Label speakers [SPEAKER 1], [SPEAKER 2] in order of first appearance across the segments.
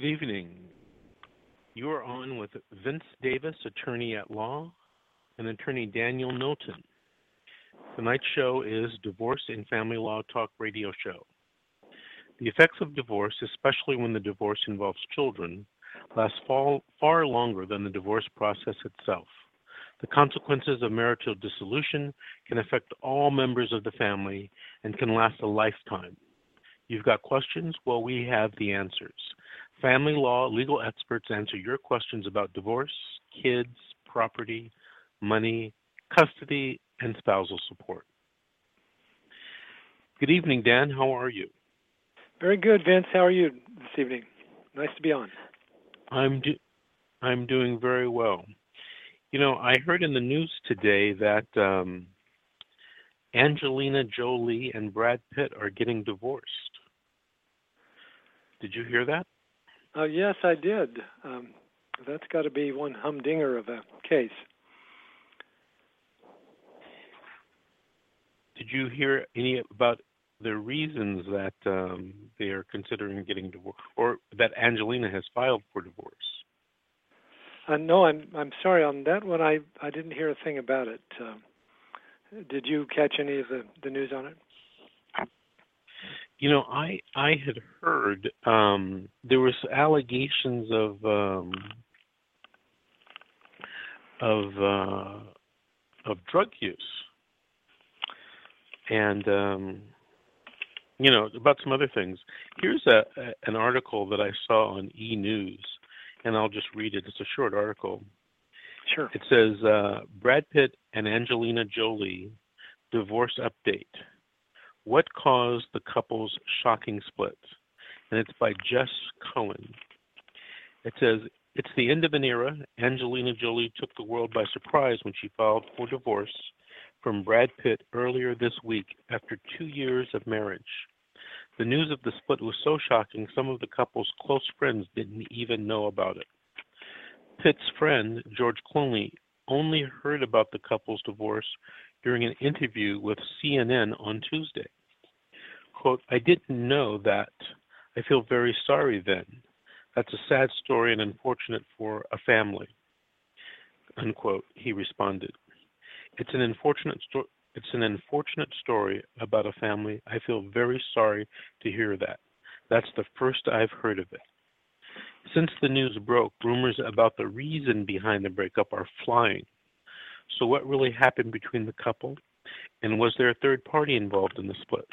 [SPEAKER 1] Good evening. You are on with Vince Davis, attorney at law, and attorney Daniel Knowlton. Tonight's show is Divorce and Family Law Talk Radio Show. The effects of divorce, especially when the divorce involves children, last far, far longer than the divorce process itself. The consequences of marital dissolution can affect all members of the family and can last a lifetime. You've got questions? Well, we have the answers. Family law legal experts answer your questions about divorce, kids, property, money, custody, and spousal support. Good evening, Dan. How are you?
[SPEAKER 2] Very good, Vince. How are you this evening? Nice to be on.
[SPEAKER 1] I'm do- I'm doing very well. You know, I heard in the news today that um, Angelina Jolie and Brad Pitt are getting divorced. Did you hear that?
[SPEAKER 2] Uh, yes, I did. Um, that's got to be one humdinger of a case.
[SPEAKER 1] Did you hear any about the reasons that um, they are considering getting divorced, or that Angelina has filed for divorce?
[SPEAKER 2] Uh, no, I'm I'm sorry on that one. I I didn't hear a thing about it. Um, did you catch any of the the news on it?
[SPEAKER 1] You know, I I had heard um, there was allegations of um, of uh, of drug use, and um, you know about some other things. Here's a, a an article that I saw on E News, and I'll just read it. It's a short article.
[SPEAKER 2] Sure.
[SPEAKER 1] It says uh, Brad Pitt and Angelina Jolie divorce update. What Caused the Couple's Shocking Split? And it's by Jess Cohen. It says, It's the end of an era. Angelina Jolie took the world by surprise when she filed for divorce from Brad Pitt earlier this week after two years of marriage. The news of the split was so shocking, some of the couple's close friends didn't even know about it. Pitt's friend, George Clooney, only heard about the couple's divorce during an interview with CNN on Tuesday quote, I didn't know that. I feel very sorry then. That's a sad story and unfortunate for a family. Unquote, he responded. It's an unfortunate story. It's an unfortunate story about a family. I feel very sorry to hear that. That's the first I've heard of it. Since the news broke, rumors about the reason behind the breakup are flying. So, what really happened between the couple? And was there a third party involved in the split?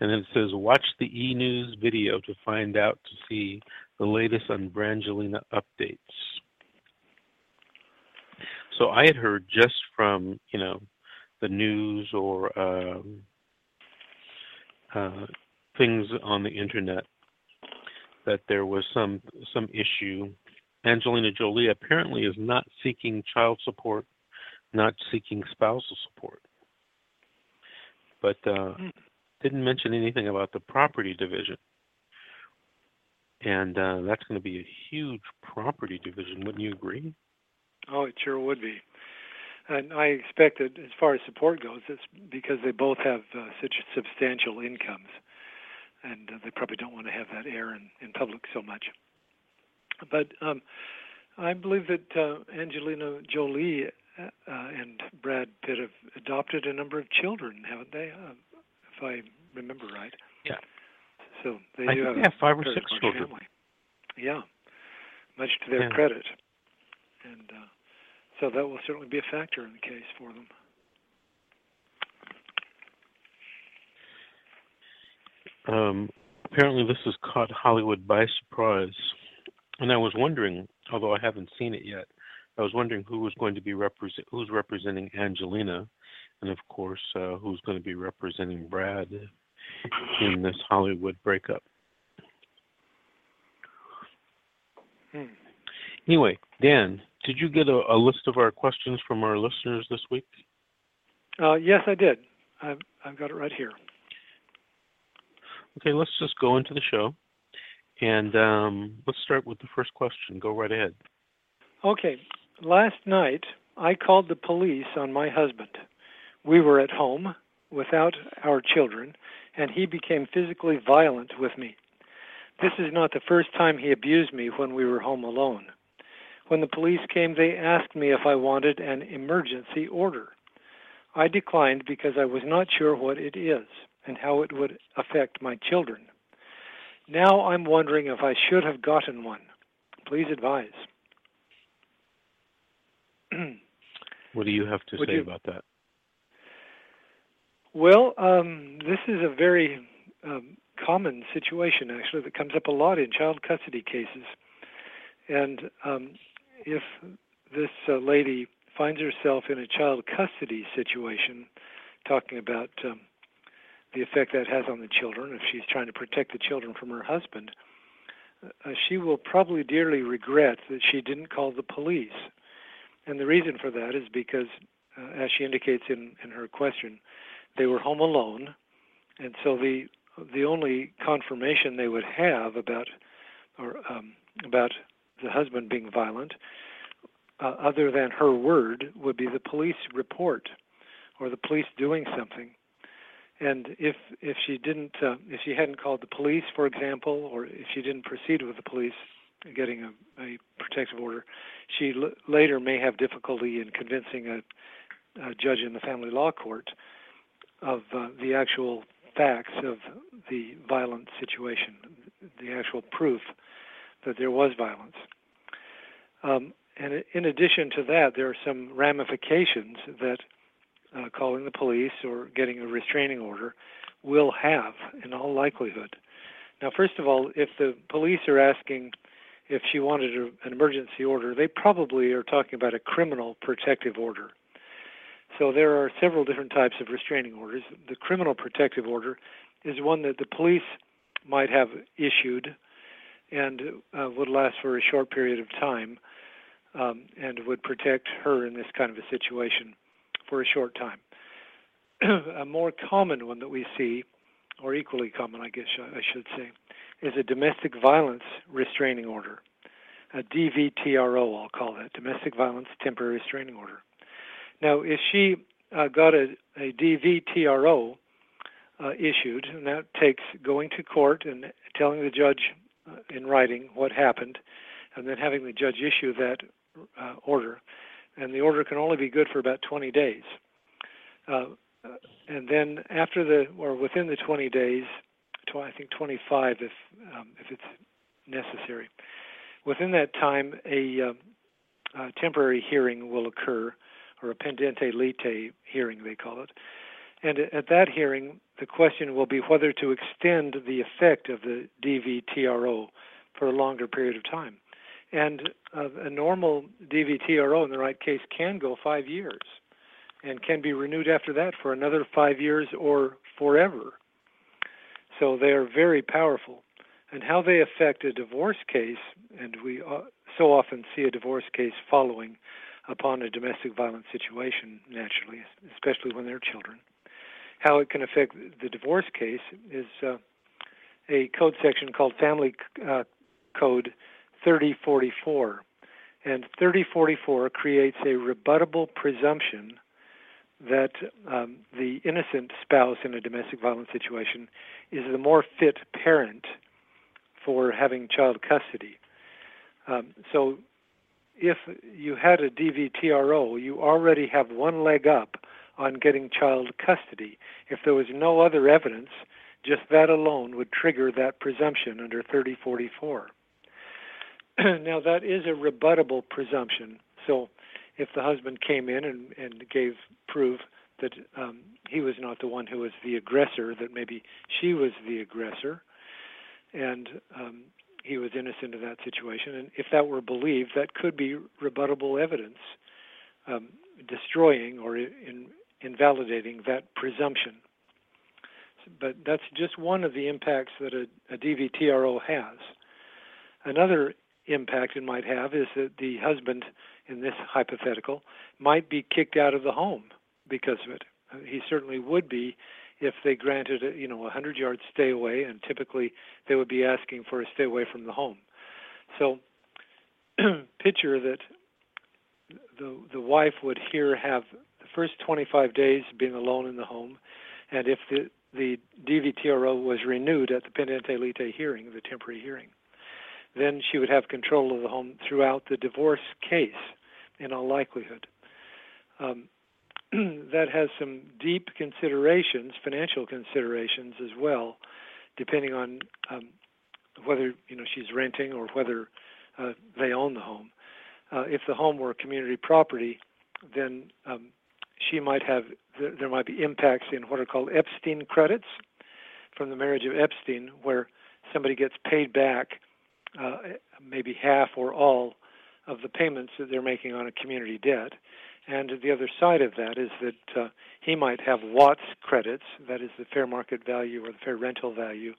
[SPEAKER 1] And then it says, watch the e news video to find out to see the latest on Brangelina updates. So I had heard just from, you know, the news or um, uh, things on the internet that there was some some issue. Angelina Jolie apparently is not seeking child support, not seeking spousal support. But uh, hmm didn't mention anything about the property division. And uh, that's going to be a huge property division, wouldn't you agree?
[SPEAKER 2] Oh, it sure would be. And I expect that as far as support goes, it's because they both have uh, such substantial incomes, and uh, they probably don't want to have that air in, in public so much. But um, I believe that uh, Angelina Jolie uh, and Brad Pitt have adopted a number of children, haven't they? Uh, if I remember right.
[SPEAKER 1] Yeah.
[SPEAKER 2] So they
[SPEAKER 1] I
[SPEAKER 2] do have,
[SPEAKER 1] they have five or six children.
[SPEAKER 2] Family. Yeah, much to their
[SPEAKER 1] yeah.
[SPEAKER 2] credit, and uh, so that will certainly be a factor in the case for them.
[SPEAKER 1] Um, apparently, this has caught Hollywood by surprise, and I was wondering, although I haven't seen it yet, I was wondering who was going to be represent, who's representing Angelina, and of course, uh, who's going to be representing Brad in this Hollywood breakup.
[SPEAKER 2] Hmm.
[SPEAKER 1] Anyway, Dan, did you get a, a, list of our questions from our listeners this week?
[SPEAKER 2] Uh, yes, I did. I've, I've got it right here.
[SPEAKER 1] Okay, let's just go into the show. And um, let's start with the first question. Go right ahead.
[SPEAKER 2] Okay. Last night, I called the police on my husband we were at home without our children, and he became physically violent with me. This is not the first time he abused me when we were home alone. When the police came, they asked me if I wanted an emergency order. I declined because I was not sure what it is and how it would affect my children. Now I'm wondering if I should have gotten one. Please advise.
[SPEAKER 1] what do you have to
[SPEAKER 2] Would
[SPEAKER 1] say
[SPEAKER 2] you-
[SPEAKER 1] about that?
[SPEAKER 2] Well, um, this is a very um, common situation, actually, that comes up a lot in child custody cases. And um, if this uh, lady finds herself in a child custody situation, talking about um, the effect that has on the children, if she's trying to protect the children from her husband, uh, she will probably dearly regret that she didn't call the police. And the reason for that is because, uh, as she indicates in, in her question, they were home alone, and so the the only confirmation they would have about or um, about the husband being violent, uh, other than her word, would be the police report or the police doing something. And if if she didn't, uh, if she hadn't called the police, for example, or if she didn't proceed with the police getting a, a protective order, she l- later may have difficulty in convincing a, a judge in the family law court of uh, the actual facts of the violent situation, the actual proof that there was violence. Um, and in addition to that, there are some ramifications that uh, calling the police or getting a restraining order will have in all likelihood. Now, first of all, if the police are asking if she wanted a, an emergency order, they probably are talking about a criminal protective order. So there are several different types of restraining orders. The criminal protective order is one that the police might have issued and uh, would last for a short period of time um, and would protect her in this kind of a situation for a short time. a more common one that we see, or equally common, I guess I should say, is a domestic violence restraining order, a DVTRO, I'll call that, domestic violence temporary restraining order. Now, if she uh, got a, a DVTRO uh, issued, and that takes going to court and telling the judge uh, in writing what happened, and then having the judge issue that uh, order, and the order can only be good for about 20 days. Uh, and then after the, or within the 20 days, tw- I think 25 if um, if it's necessary. Within that time, a, um, a temporary hearing will occur or a pendente lite hearing, they call it. And at that hearing, the question will be whether to extend the effect of the DVTRO for a longer period of time. And uh, a normal DVTRO in the right case can go five years and can be renewed after that for another five years or forever. So they are very powerful. And how they affect a divorce case, and we uh, so often see a divorce case following upon a domestic violence situation, naturally, especially when they're children. How it can affect the divorce case is uh, a code section called Family uh, Code 3044. And 3044 creates a rebuttable presumption that um, the innocent spouse in a domestic violence situation is the more fit parent for having child custody. Um, so if you had a DVTRO, you already have one leg up on getting child custody. If there was no other evidence, just that alone would trigger that presumption under 3044. now, that is a rebuttable presumption. So, if the husband came in and, and gave proof that um, he was not the one who was the aggressor, that maybe she was the aggressor, and um, he was innocent of that situation. And if that were believed, that could be rebuttable evidence um, destroying or in, invalidating that presumption. But that's just one of the impacts that a, a DVTRO has. Another impact it might have is that the husband, in this hypothetical, might be kicked out of the home because of it. He certainly would be if they granted a, you know a 100 yard stay away and typically they would be asking for a stay away from the home so picture that the the wife would here have the first 25 days being alone in the home and if the the DVTRO was renewed at the pendente lite hearing, the temporary hearing. Then she would have control of the home throughout the divorce case, in all likelihood. Um, that has some deep considerations, financial considerations as well, depending on um, whether you know she's renting or whether uh, they own the home. Uh, if the home were community property, then um, she might have there might be impacts in what are called Epstein credits from the marriage of Epstein, where somebody gets paid back uh, maybe half or all of the payments that they're making on a community debt. And the other side of that is that uh, he might have Watts credits, that is the fair market value or the fair rental value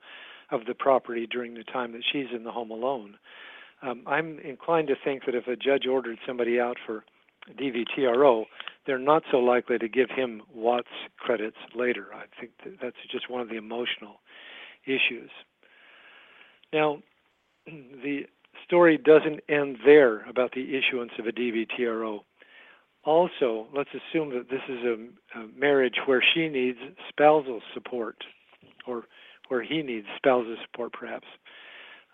[SPEAKER 2] of the property during the time that she's in the home alone. Um, I'm inclined to think that if a judge ordered somebody out for DVTRO, they're not so likely to give him Watts credits later. I think that that's just one of the emotional issues. Now, the story doesn't end there about the issuance of a DVTRO. Also, let's assume that this is a, a marriage where she needs spousal support, or where he needs spousal support, perhaps.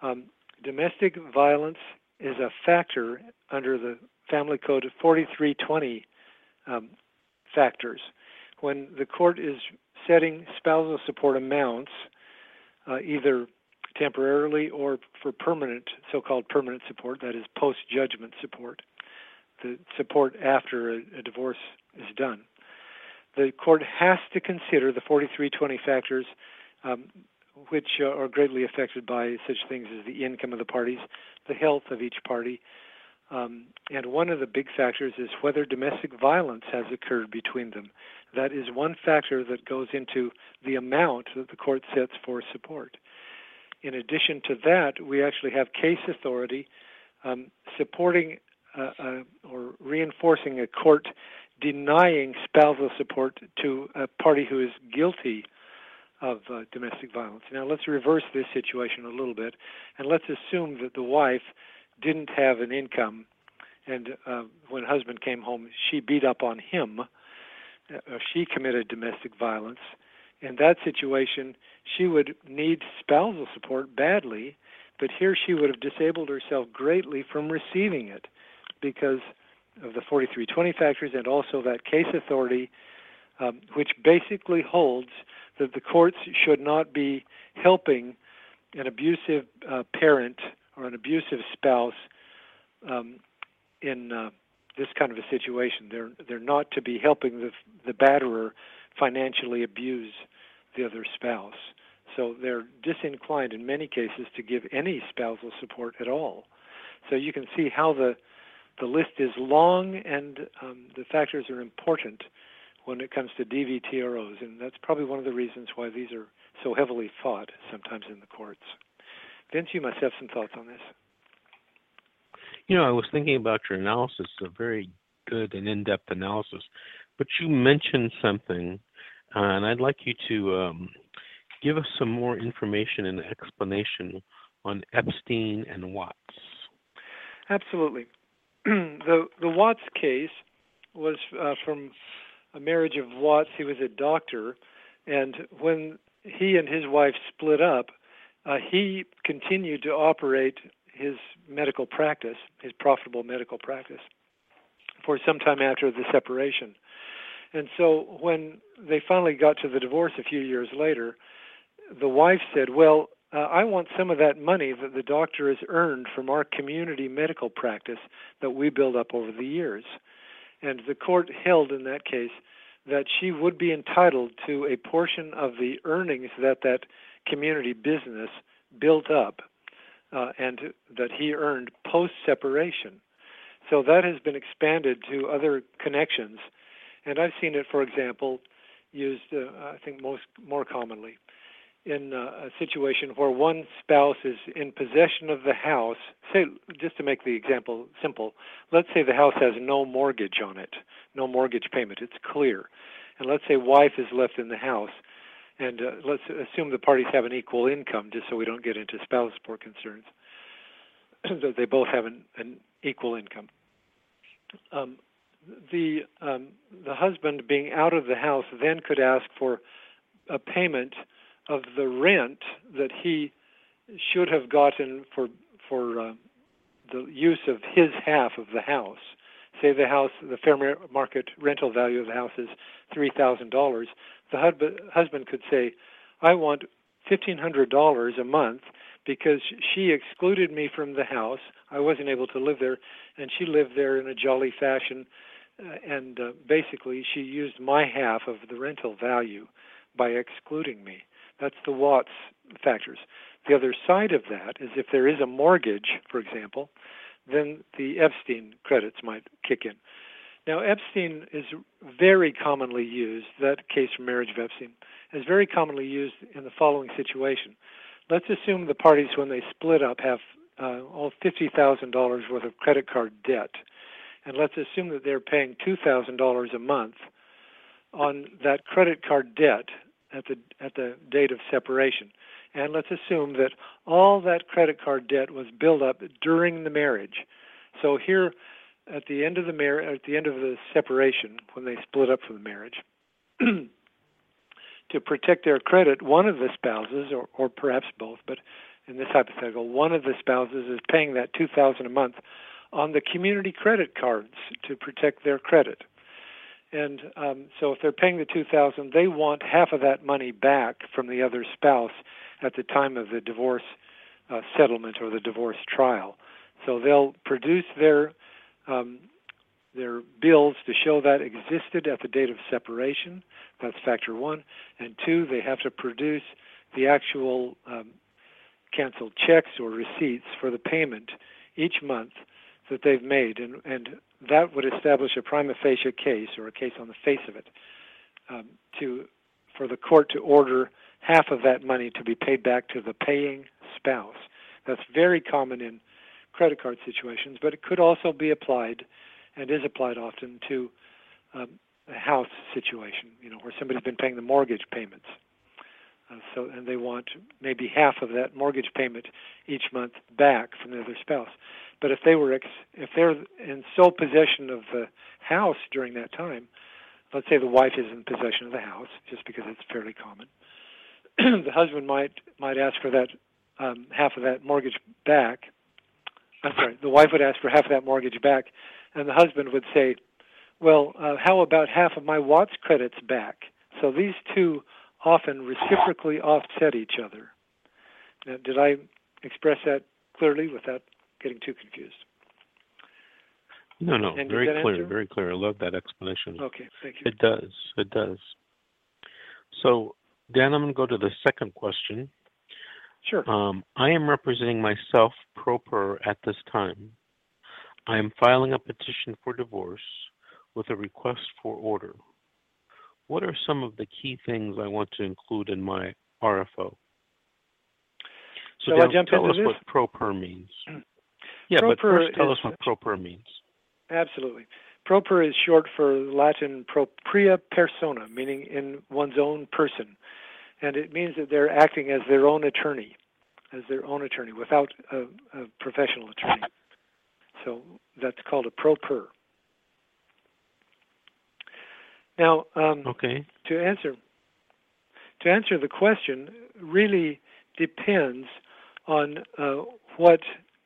[SPEAKER 2] Um, domestic violence is a factor under the Family Code 4320 um, factors. When the court is setting spousal support amounts, uh, either temporarily or for permanent, so called permanent support, that is post judgment support, the support after a, a divorce is done. The court has to consider the 4320 factors, um, which are greatly affected by such things as the income of the parties, the health of each party, um, and one of the big factors is whether domestic violence has occurred between them. That is one factor that goes into the amount that the court sets for support. In addition to that, we actually have case authority um, supporting or reinforcing a court denying spousal support to a party who is guilty of uh, domestic violence. Now, let's reverse this situation a little bit, and let's assume that the wife didn't have an income, and uh, when husband came home, she beat up on him. Uh, she committed domestic violence. In that situation, she would need spousal support badly, but here she would have disabled herself greatly from receiving it because of the 4320 factors and also that case authority, um, which basically holds that the courts should not be helping an abusive uh, parent or an abusive spouse um, in uh, this kind of a situation. They're they're not to be helping the the batterer financially abuse the other spouse. So they're disinclined in many cases to give any spousal support at all. So you can see how the the list is long and um, the factors are important when it comes to DVTROs, and that's probably one of the reasons why these are so heavily fought sometimes in the courts. Vince, you must have some thoughts on this.
[SPEAKER 1] You know, I was thinking about your analysis, a very good and in depth analysis, but you mentioned something, uh, and I'd like you to um, give us some more information and explanation on Epstein and Watts.
[SPEAKER 2] Absolutely. the the Watts case was uh, from a marriage of Watts. He was a doctor, and when he and his wife split up, uh, he continued to operate his medical practice, his profitable medical practice, for some time after the separation. And so when they finally got to the divorce a few years later, the wife said, Well, uh, I want some of that money that the doctor has earned from our community medical practice that we built up over the years. And the court held in that case that she would be entitled to a portion of the earnings that that community business built up uh, and that he earned post separation. So that has been expanded to other connections, and I've seen it, for example, used uh, I think most more commonly in uh, a situation where one spouse is in possession of the house. Say, just to make the example simple, let's say the house has no mortgage on it, no mortgage payment. It's clear, and let's say wife is left in the house and uh, let's assume the parties have an equal income, just so we don't get into spouse support concerns. that they both have an, an equal income. Um, the um, the husband being out of the house then could ask for a payment of the rent that he should have gotten for for uh, the use of his half of the house. Say the house, the fair market rental value of the house is three thousand dollars. The husband could say, "I want fifteen hundred dollars a month because she excluded me from the house. I wasn't able to live there, and she lived there in a jolly fashion. Uh, and uh, basically, she used my half of the rental value by excluding me. That's the Watts factors. The other side of that is if there is a mortgage, for example, then the Epstein credits might kick in. Now, Epstein is very commonly used, that case for marriage of Epstein is very commonly used in the following situation. Let's assume the parties, when they split up, have uh, all $50,000 worth of credit card debt. And let's assume that they're paying $2,000 a month on that credit card debt at the, at the date of separation. And let's assume that all that credit card debt was built up during the marriage. So here, at the end of the mar- at the end of the separation, when they split up from the marriage, to protect their credit, one of the spouses, or, or perhaps both, but in this hypothetical, one of the spouses is paying that two thousand a month on the community credit cards to protect their credit. And um, so, if they're paying the two thousand, they want half of that money back from the other spouse at the time of the divorce uh, settlement or the divorce trial. So they'll produce their um, their bills to show that existed at the date of separation. That's factor one. And two, they have to produce the actual um, canceled checks or receipts for the payment each month that they've made, and, and that would establish a prima facie case or a case on the face of it um, to for the court to order half of that money to be paid back to the paying spouse. That's very common in credit card situations, but it could also be applied and is applied often to um, a house situation, you know, where somebody's been paying the mortgage payments. Uh, so, and they want maybe half of that mortgage payment each month back from the other spouse. But if they were, ex- if they're in sole possession of the house during that time, let's say the wife is in possession of the house, just because it's fairly common, the husband might might ask for that um, half of that mortgage back. I'm sorry, the wife would ask for half of that mortgage back, and the husband would say, "Well, uh, how about half of my Watts credits back?" So these two often reciprocally offset each other. Now, did I express that clearly without getting too confused?
[SPEAKER 1] No, no, and very clear, answer? very clear. I love that explanation.
[SPEAKER 2] Okay, thank you.
[SPEAKER 1] It does, it does. So Dan, I'm going to go to the second question.
[SPEAKER 2] Sure.
[SPEAKER 1] Um, I am representing myself pro per at this time. I am filing a petition for divorce with a request for order. What are some of the key things I want to include in my RFO? So
[SPEAKER 2] Shall Dan, I jump
[SPEAKER 1] tell
[SPEAKER 2] into
[SPEAKER 1] us
[SPEAKER 2] this?
[SPEAKER 1] what pro per means. Yeah, but first tell
[SPEAKER 2] is,
[SPEAKER 1] us what pro per means.
[SPEAKER 2] Absolutely. Proper is short for Latin propria persona, meaning in one's own person and it means that they're acting as their own attorney, as their own attorney, without a, a professional attorney. So that's called a pro per. Now, um,
[SPEAKER 1] okay.
[SPEAKER 2] to answer to answer the question, really depends on uh, what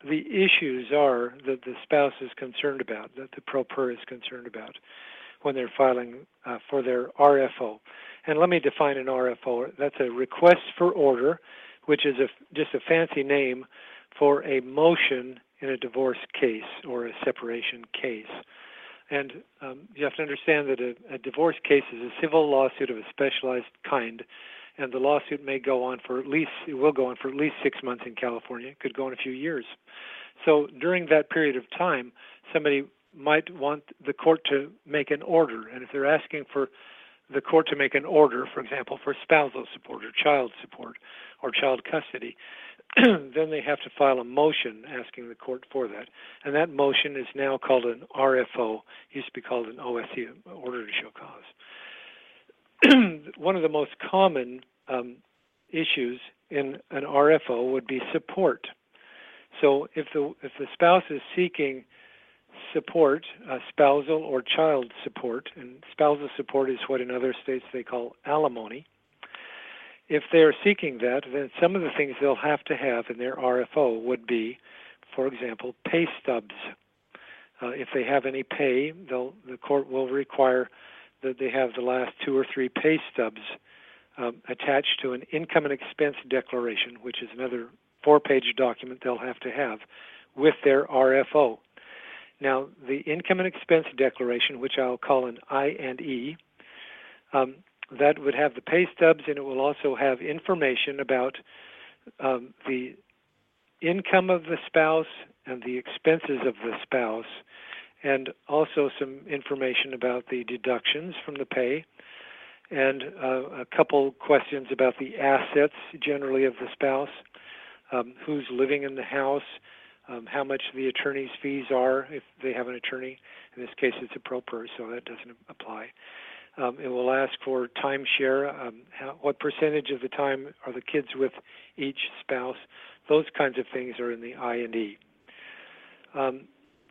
[SPEAKER 2] the issues are that the spouse is concerned about, that the pro per is concerned about when they're filing uh, for their RFO. And let me define an RFO. That's a request for order, which is a, just a fancy name for a motion in a divorce case or a separation case. And um, you have to understand that a, a divorce case is a civil lawsuit of a specialized kind, and the lawsuit may go on for at least it will go on for at least six months in California. It could go on a few years. So during that period of time, somebody might want the court to make an order, and if they're asking for the court to make an order, for example, for spousal support or child support or child custody, then they have to file a motion asking the court for that. And that motion is now called an RFO, used to be called an OSC, order to show cause. One of the most common um, issues in an RFO would be support. So if the if the spouse is seeking support, uh, spousal or child support, and spousal support is what in other states they call alimony. If they're seeking that, then some of the things they'll have to have in their RFO would be, for example, pay stubs. Uh, if they have any pay, they'll, the court will require that they have the last two or three pay stubs um, attached to an income and expense declaration, which is another four-page document they'll have to have with their RFO. Now, the income and expense declaration, which I'll call an I and E, um, that would have the pay stubs and it will also have information about um, the income of the spouse and the expenses of the spouse, and also some information about the deductions from the pay, and uh, a couple questions about the assets generally of the spouse, um, who's living in the house, um, how much the attorney's fees are if they have an attorney. In this case, it's a pro per, so that doesn't apply. Um, it will ask for timeshare. Um, what percentage of the time are the kids with each spouse? Those kinds of things are in the I and E. Um,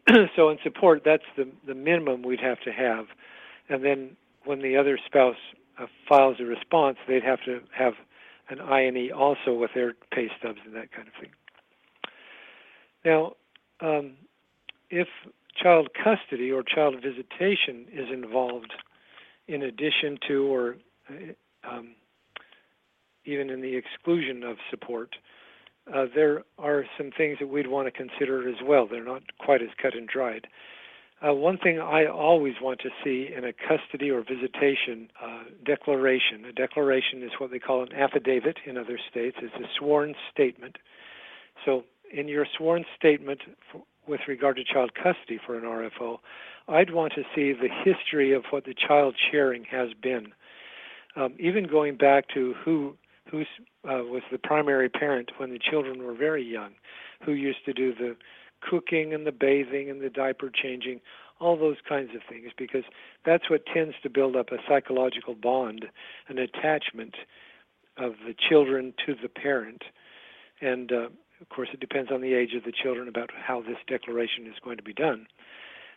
[SPEAKER 2] so in support, that's the the minimum we'd have to have, and then when the other spouse uh, files a response, they'd have to have an I and E also with their pay stubs and that kind of thing. Now, um, if child custody or child visitation is involved in addition to or uh, um, even in the exclusion of support, uh, there are some things that we'd want to consider as well. They're not quite as cut and dried. Uh, one thing I always want to see in a custody or visitation uh, declaration, a declaration is what they call an affidavit in other states, it's a sworn statement. So, in your sworn statement for, with regard to child custody for an RFO, I'd want to see the history of what the child sharing has been. Um, even going back to who who uh, was the primary parent when the children were very young, who used to do the cooking and the bathing and the diaper changing, all those kinds of things, because that's what tends to build up a psychological bond, an attachment of the children to the parent. And uh, of course, it depends on the age of the children about how this declaration is going to be done.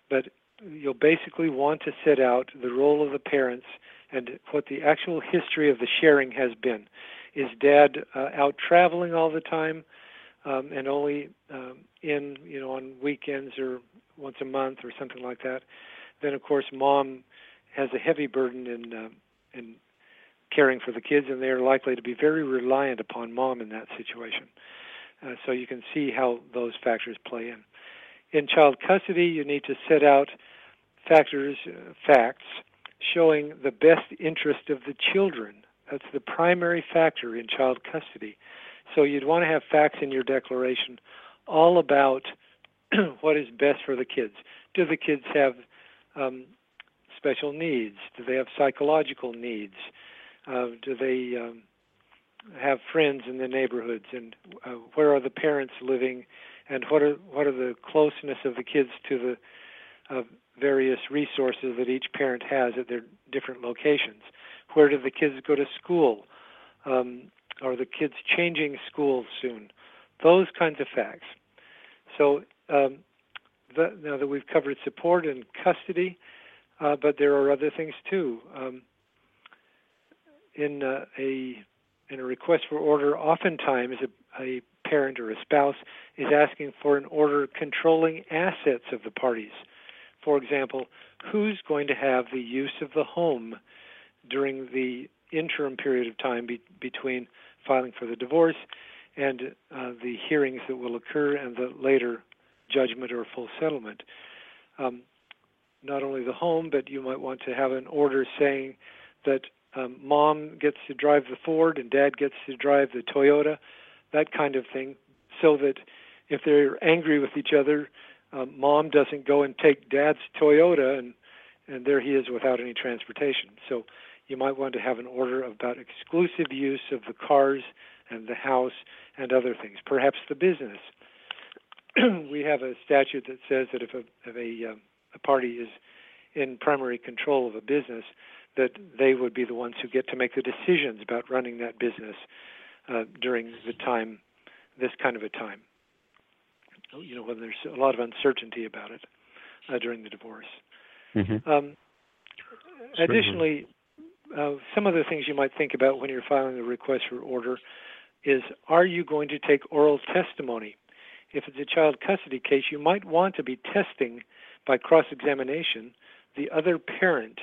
[SPEAKER 2] But you'll basically want to set out the role of the parents and what the actual history of the sharing has been. Is dad uh, out traveling all the time um, and only um, in, you know, on weekends or once a month or something like that? Then, of course, mom has a heavy burden in uh, in caring for the kids, and they're likely to be very reliant upon mom in that situation. Uh, so you can see how those factors play in. In child custody, you need to set out factors, facts, showing the best interest of the children. That's the primary factor in child custody. So you'd want to have facts in your declaration all about what is best for the kids. Do the kids have um, special needs? Do they have psychological needs? Uh, do they um, have friends in the neighborhoods? And uh, where are the parents living? And what are what are the closeness of the kids to the uh, various resources that each parent has at their different locations. Where do the kids go to school? Um, are the kids changing schools soon? Those kinds of facts. So um, the, now that we've covered support and custody, uh, but there are other things too. Um, in uh, a in a request for order, oftentimes a, a parent or a spouse is asking for an order controlling assets of the parties for example, who's going to have the use of the home during the interim period of time be- between filing for the divorce and uh, the hearings that will occur and the later judgment or full settlement. Um, not only the home, but you might want to have an order saying that um, mom gets to drive the Ford and dad gets to drive the Toyota, that kind of thing, so that if they're angry with each other, um, mom doesn't go and take dad's Toyota and and there he is without any transportation. So you might want to have an order about exclusive use of the cars and the house and other things, perhaps the business. we have a statute that says that if a if a, um, a party is in primary control of a business, that they would be the ones who get to make the decisions about running that business uh, during the time, this kind of a time you know, when there's a lot of uncertainty about it uh, during the divorce. Mm-hmm. Um, additionally, uh, some of the things you might think about when you're filing a request for order is are you going to take oral testimony? If it's a child custody case, you might want to be testing by cross examination the other parent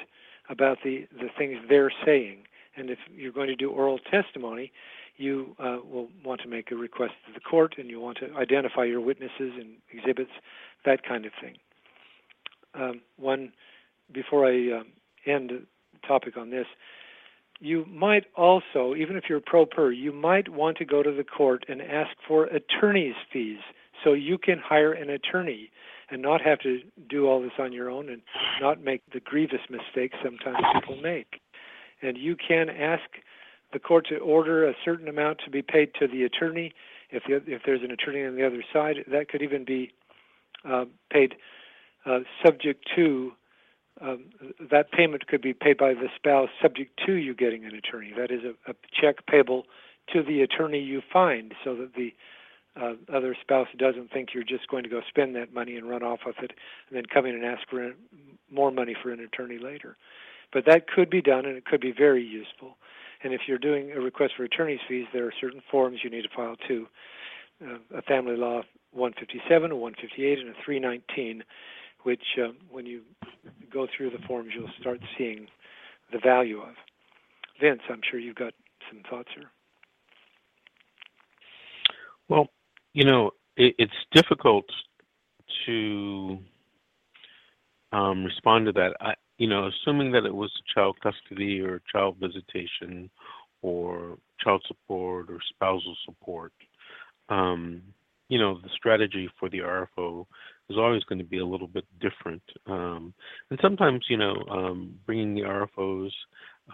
[SPEAKER 2] about the, the things they're saying. And if you're going to do oral testimony, you uh, will want to make a request to the court and you want to identify your witnesses and exhibits, that kind of thing. Um, one, before I uh, end the topic on this, you might also, even if you're pro per, you might want to go to the court and ask for attorney's fees so you can hire an attorney and not have to do all this on your own and not make the grievous mistakes sometimes people make. And you can ask the court to order a certain amount to be paid to the attorney. If the, if there's an attorney on the other side, that could even be uh, paid uh, subject to um, that payment could be paid by the spouse subject to you getting an attorney. That is a, a check payable to the attorney you find, so that the uh, other spouse doesn't think you're just going to go spend that money and run off with it, and then come in and ask for more money for an attorney later. But that could be done, and it could be very useful. And if you're doing a request for attorney's fees, there are certain forms you need to file too. Uh, a family law 157, a 158, and a 319, which uh, when you go through the forms, you'll start seeing the value of. Vince, I'm sure you've got some thoughts here.
[SPEAKER 1] Well, you know, it, it's difficult to um, respond to that. I, you know, assuming that it was child custody or child visitation or child support or spousal support, um, you know, the strategy for the RFO is always going to be a little bit different. Um, and sometimes, you know, um, bringing the RFOs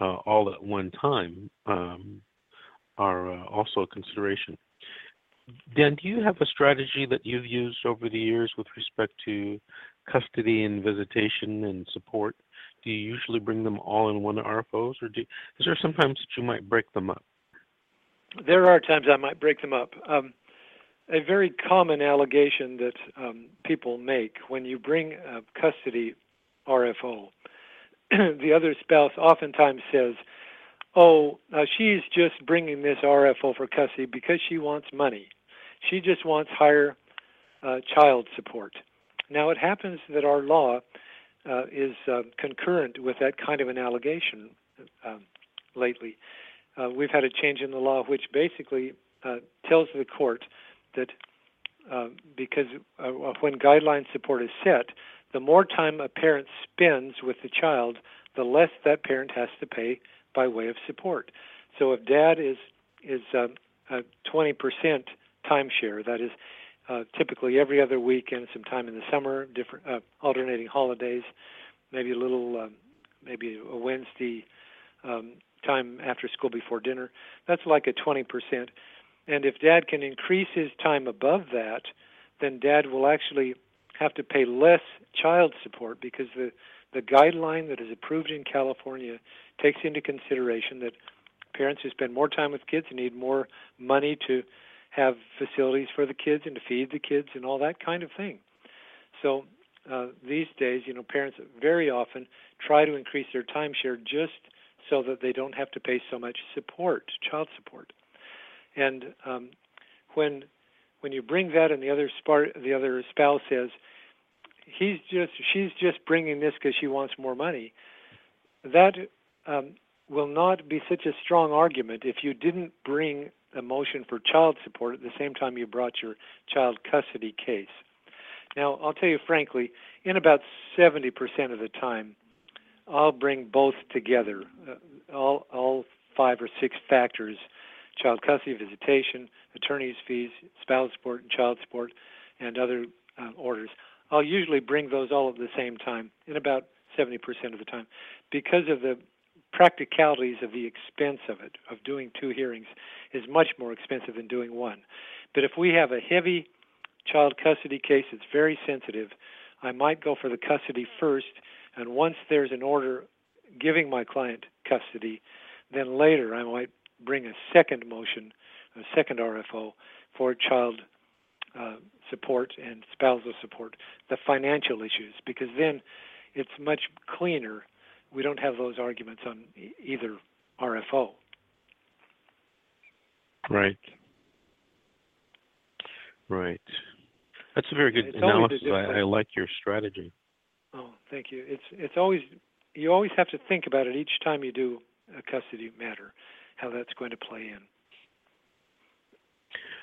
[SPEAKER 1] uh, all at one time um, are uh, also a consideration. Dan, do you have a strategy that you've used over the years with respect to custody and visitation and support? Do you usually bring them all in one RFOs, or do, is there sometimes that you might break them up?
[SPEAKER 2] There are times I might break them up. Um, a very common allegation that um, people make when you bring a custody RFO, the other spouse oftentimes says, oh, uh, she's just bringing this RFO for custody because she wants money. She just wants higher uh, child support. Now, it happens that our law uh, is uh, concurrent with that kind of an allegation um, lately. Uh, we've had a change in the law which basically uh, tells the court that uh, because when guideline support is set, the more time a parent spends with the child, the less that parent has to pay by way of support. So if dad is is um, a 20% timeshare, that is uh, typically every other weekend, some time in the summer, different uh, alternating holidays, maybe a little, um, maybe a Wednesday um, time after school before dinner. That's like a 20%. And if dad can increase his time above that, then dad will actually have to pay less child support because the the guideline that is approved in California takes into consideration that parents who spend more time with kids need more money to have facilities for the kids and to feed the kids and all that kind of thing. So uh, these days, you know, parents very often try to increase their timeshare just so that they don't have to pay so much support, child support. And um, when when you bring that and the other spar- the other spouse says, he's just she's just bringing this because she wants more money that um, will not be such a strong argument if you didn't bring a motion for child support at the same time you brought your child custody case. Now i'll tell you frankly in about 70% of the time i'll bring both together uh, all all five or six factors child custody visitation attorney's fees spousal support and child support and other uh, orders. I'll usually bring those all at the same time in about 70% of the time. Because of the practicalities of the expense of it, of doing two hearings, is much more expensive than doing one. But if we have a heavy child custody case that's very sensitive, I might go for the custody first, and once there's an order giving my client custody, then later I might bring a second motion, a second RFO for child uh, support and spousal support, the financial issues, because then it's much cleaner we don't have those arguments on either RFO.
[SPEAKER 1] Right. Right. That's a very good
[SPEAKER 2] It's
[SPEAKER 1] analysis. I, I like your strategy.
[SPEAKER 2] Oh, thank you. It's it's always you always have to think about it each time you do a custody matter, how that's going to play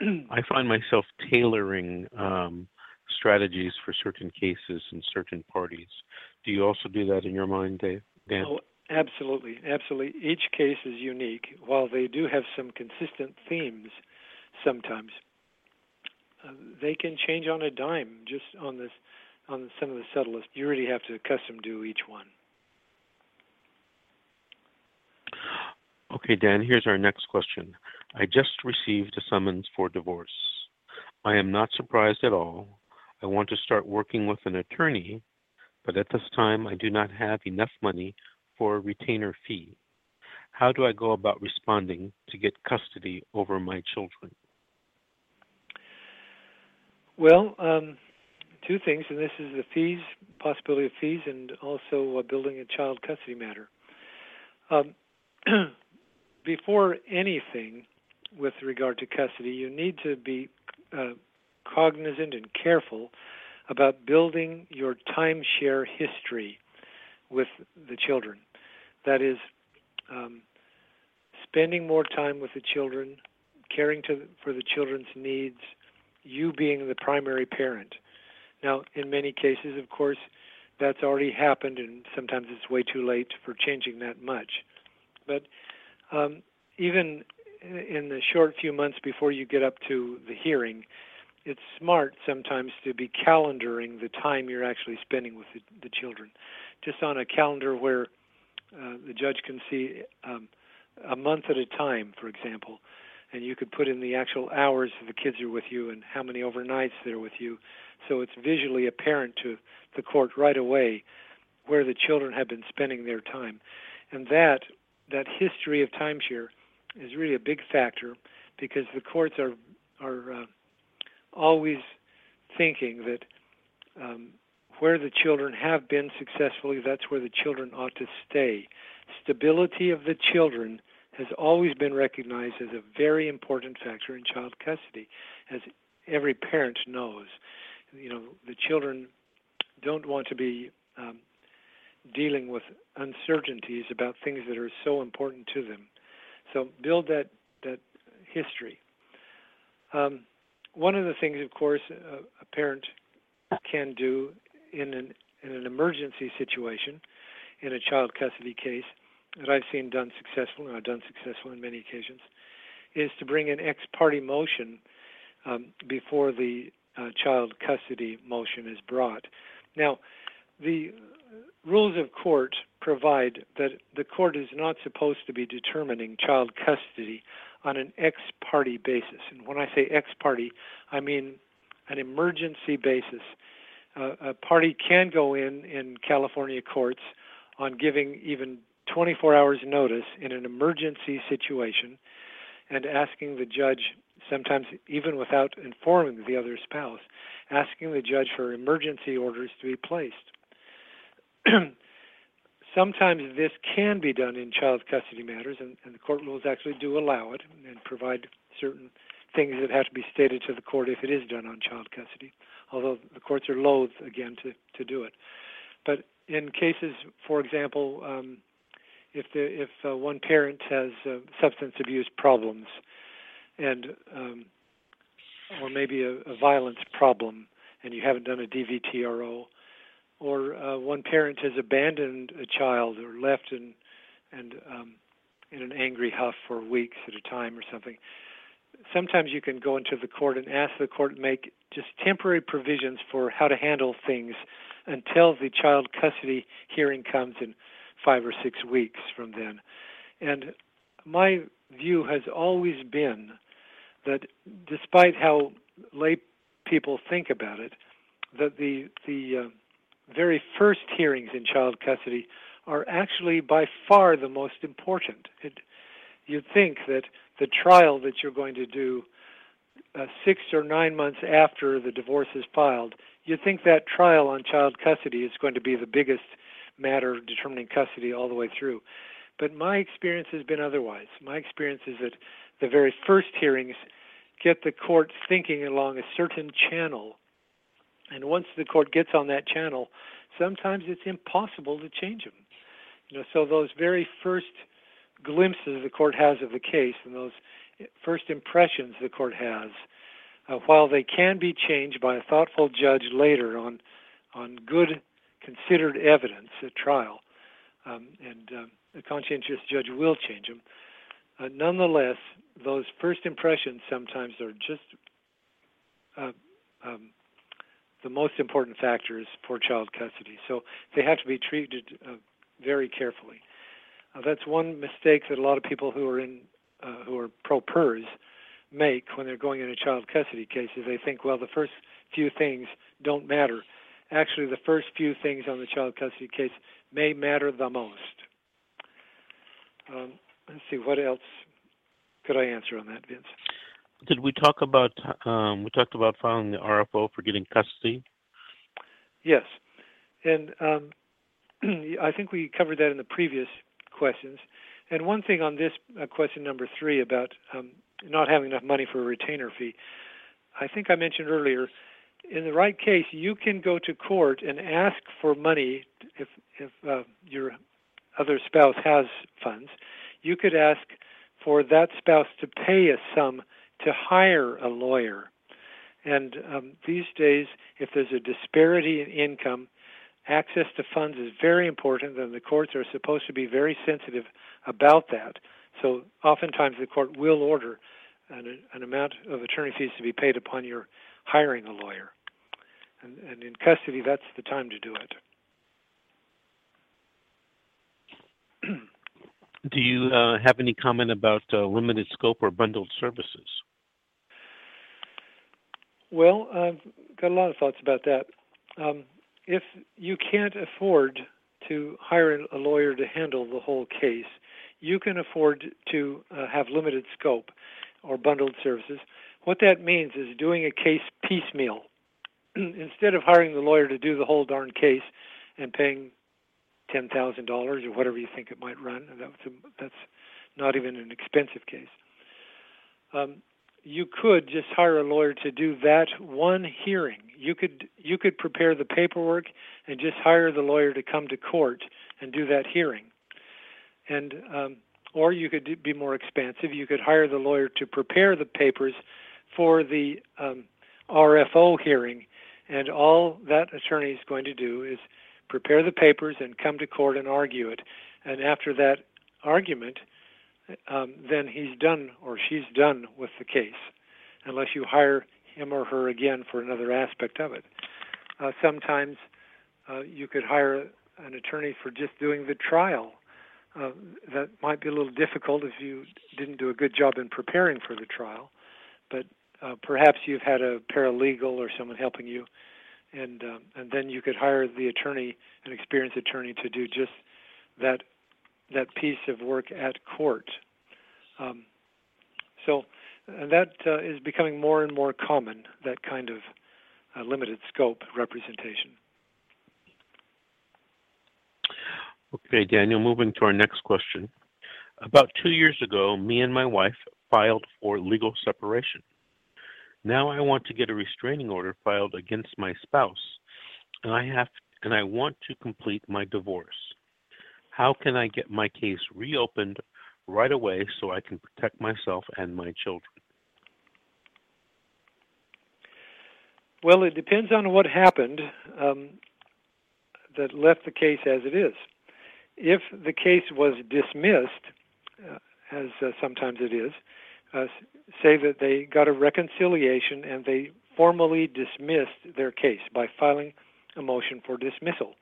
[SPEAKER 2] in.
[SPEAKER 1] I find myself tailoring um, strategies for certain cases and certain parties. Do you also do that in your mind, Dave? Dan?
[SPEAKER 2] Oh, absolutely, absolutely. Each case is unique. While they do have some consistent themes, sometimes uh, they can change on a dime, just on this, on some of the subtlest. You really have to custom do each one.
[SPEAKER 1] Okay, Dan, here's our next question. I just received a summons for divorce. I am not surprised at all. I want to start working with an attorney, but at this time I do not have enough money for a retainer fee. How do I go about responding to get custody over my children?
[SPEAKER 2] Well, um, two things, and this is the fees, possibility of fees, and also uh, building a child custody matter. Um, before anything with regard to custody, you need to be uh, cognizant and careful about building your timeshare history with the children. That is, um, spending more time with the children, caring to, for the children's needs, you being the primary parent. Now, in many cases, of course, that's already happened, and sometimes it's way too late for changing that much. But um, even in the short few months before you get up to the hearing, it's smart sometimes to be calendaring the time you're actually spending with the, the children, just on a calendar where uh, the judge can see um, a month at a time, for example, and you could put in the actual hours the kids are with you and how many overnights they're with you, so it's visually apparent to the court right away where the children have been spending their time, and that that history of timeshare is really a big factor because the courts are are uh, always thinking that um, where the children have been successfully, that's where the children ought to stay. Stability of the children has always been recognized as a very important factor in child custody, as every parent knows. You know, the children don't want to be um, dealing with uncertainties about things that are so important to them. So build that that history. Um, one of the things, of course, a, a parent can do in an in an emergency situation, in a child custody case, that I've seen done successful, and I've done successful in many occasions, is to bring an ex parte motion um, before the uh, child custody motion is brought. Now, the rules of court provide that the court is not supposed to be determining child custody on an ex parte basis. And when I say ex parte, I mean an emergency basis. Uh, a party can go in in California courts on giving even 24 hours notice in an emergency situation and asking the judge, sometimes even without informing the other spouse, asking the judge for emergency orders to be placed. Sometimes this can be done in child custody matters, and, and the court rules actually do allow it and provide certain things that have to be stated to the court if it is done on child custody, although the courts are loath, again, to, to do it. But in cases, for example, um, if the, if uh, one parent has uh, substance abuse problems, and um, or maybe a, a violence problem, and you haven't done a DVTRO, or uh, one parent has abandoned a child or left in and um, in an angry huff for weeks at a time or something. Sometimes you can go into the court and ask the court to make just temporary provisions for how to handle things until the child custody hearing comes in five or six weeks from then. And my view has always been that despite how lay people think about it, that the the uh, very first hearings in child custody are actually by far the most important. It, you'd think that the trial that you're going to do uh, six or nine months after the divorce is filed, you'd think that trial on child custody is going to be the biggest matter determining custody all the way through. But my experience has been otherwise. My experience is that the very first hearings get the court thinking along a certain channel. And once the court gets on that channel, sometimes it's impossible to change them. You know, so those very first glimpses the court has of the case and those first impressions the court has, uh, while they can be changed by a thoughtful judge later on on good considered evidence at trial, um, and uh, a conscientious judge will change them. Uh, nonetheless, those first impressions sometimes are just uh, um, the most important factors for child custody. So they have to be treated uh, very carefully. Uh, that's one mistake that a lot of people who are in uh, who are pro pers make when they're going in a child custody case is they think, well, the first few things don't matter. Actually, the first few things on the child custody case may matter the most. Um, let's see, what else could I answer on that, Vince?
[SPEAKER 1] Did we talk about um, we talked about filing the RFO for getting custody?
[SPEAKER 2] Yes, and um, I think we covered that in the previous questions. And one thing on this uh, question number three about um, not having enough money for a retainer fee, I think I mentioned earlier. In the right case, you can go to court and ask for money if if uh, your other spouse has funds. You could ask for that spouse to pay a sum to hire a lawyer. And um, these days, if there's a disparity in income, access to funds is very important, and the courts are supposed to be very sensitive about that. So oftentimes the court will order an, an amount of attorney fees to be paid upon your hiring a lawyer. And, and in custody, that's the time to do it.
[SPEAKER 1] do you uh, have any comment about uh, limited scope or bundled services?
[SPEAKER 2] Well, I've got a lot of thoughts about that. Um, if you can't afford to hire a lawyer to handle the whole case, you can afford to uh, have limited scope or bundled services. What that means is doing a case piecemeal. Instead of hiring the lawyer to do the whole darn case and paying ten thousand dollars or whatever you think it might run, that's a, that's not even an expensive case. Um, you could just hire a lawyer to do that one hearing. You could you could prepare the paperwork and just hire the lawyer to come to court and do that hearing. And um, or you could be more expansive. You could hire the lawyer to prepare the papers for the um, RFO hearing, and all that attorney is going to do is prepare the papers and come to court and argue it. And after that argument, um, then he's done or she's done with the case, unless you hire him or her again for another aspect of it. Uh, sometimes uh, you could hire an attorney for just doing the trial. Uh, that might be a little difficult if you didn't do a good job in preparing for the trial, but uh, perhaps you've had a paralegal or someone helping you, and um, and then you could hire the attorney, an experienced attorney, to do just that that piece of work at court. Um, so that uh, is becoming more and more common, that kind of uh, limited scope representation.
[SPEAKER 1] Okay, Daniel, moving to our next question. About two years ago, me and my wife filed for legal separation. Now I want to get a restraining order filed against my spouse, and I have and I want to complete my divorce. How can I get my case reopened right away so I can protect myself and my children?
[SPEAKER 2] Well, it depends on what happened um, that left the case as it is. If the case was dismissed, uh, as uh, sometimes it is, uh, say that they got a reconciliation and they formally dismissed their case by filing a motion for dismissal.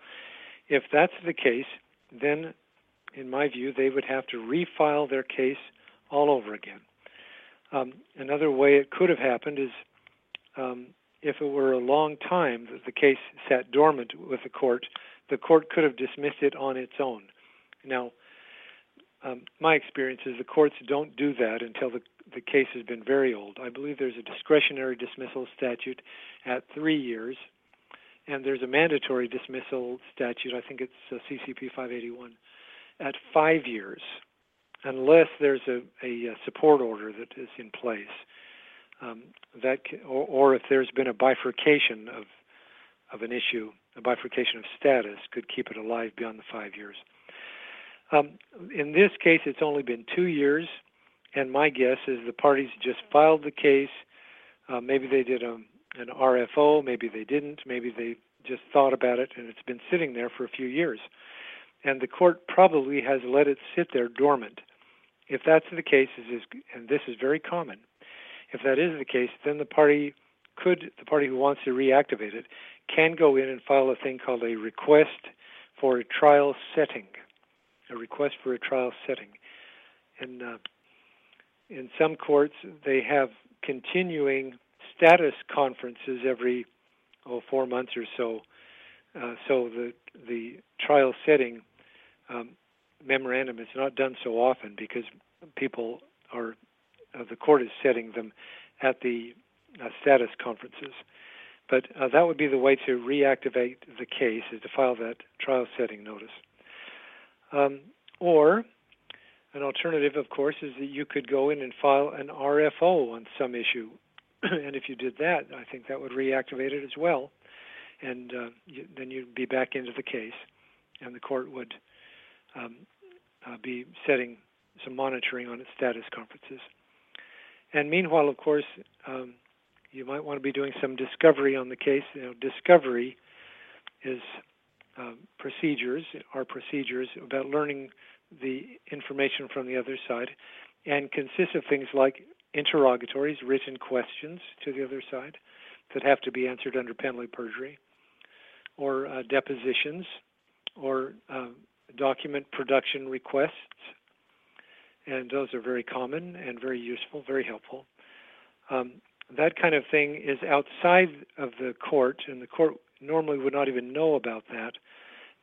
[SPEAKER 2] If that's the case, then, in my view, they would have to refile their case all over again. Um, another way it could have happened is um, if it were a long time that the case sat dormant with the court, the court could have dismissed it on its own. Now, um, my experience is the courts don't do that until the the case has been very old. I believe there's a discretionary dismissal statute at three years, and there's a mandatory dismissal statute. I think it's uh, CCP 581 at five years, unless there's a, a, support order that is in place. Um, that or, or if there's been a bifurcation of of an issue, a bifurcation of status could keep it alive beyond the five years. Um, in this case, it's only been two years, and my guess is the parties just filed the case. Uh, maybe they did a, an RFO, maybe they didn't, maybe they just thought about it, and it's been sitting there for a few years. And the court probably has let it sit there dormant. If that's the case, and this is very common, if that is the case, then the party could, the party who wants to reactivate it, can go in and file a thing called a request for a trial setting a request for a trial setting. And uh, in some courts, they have continuing status conferences every oh, four months or so. Uh, so the the trial setting um, memorandum is not done so often because people are uh, the court is setting them at the uh, status conferences. But uh, that would be the way to reactivate the case is to file that trial setting notice. Um, or an alternative, of course, is that you could go in and file an RFO on some issue. and if you did that, I think that would reactivate it as well. And uh, you, then you'd be back into the case, and the court would um, uh, be setting some monitoring on its status conferences. And meanwhile, of course, um, you might want to be doing some discovery on the case. You know, discovery is um, procedures, are procedures about learning the information from the other side, and consists of things like interrogatories, written questions to the other side that have to be answered under penalty of perjury, or uh, depositions, or uh, document production requests. And those are very common and very useful, very helpful. Um, that kind of thing is outside of the court, and the court normally would not even know about that,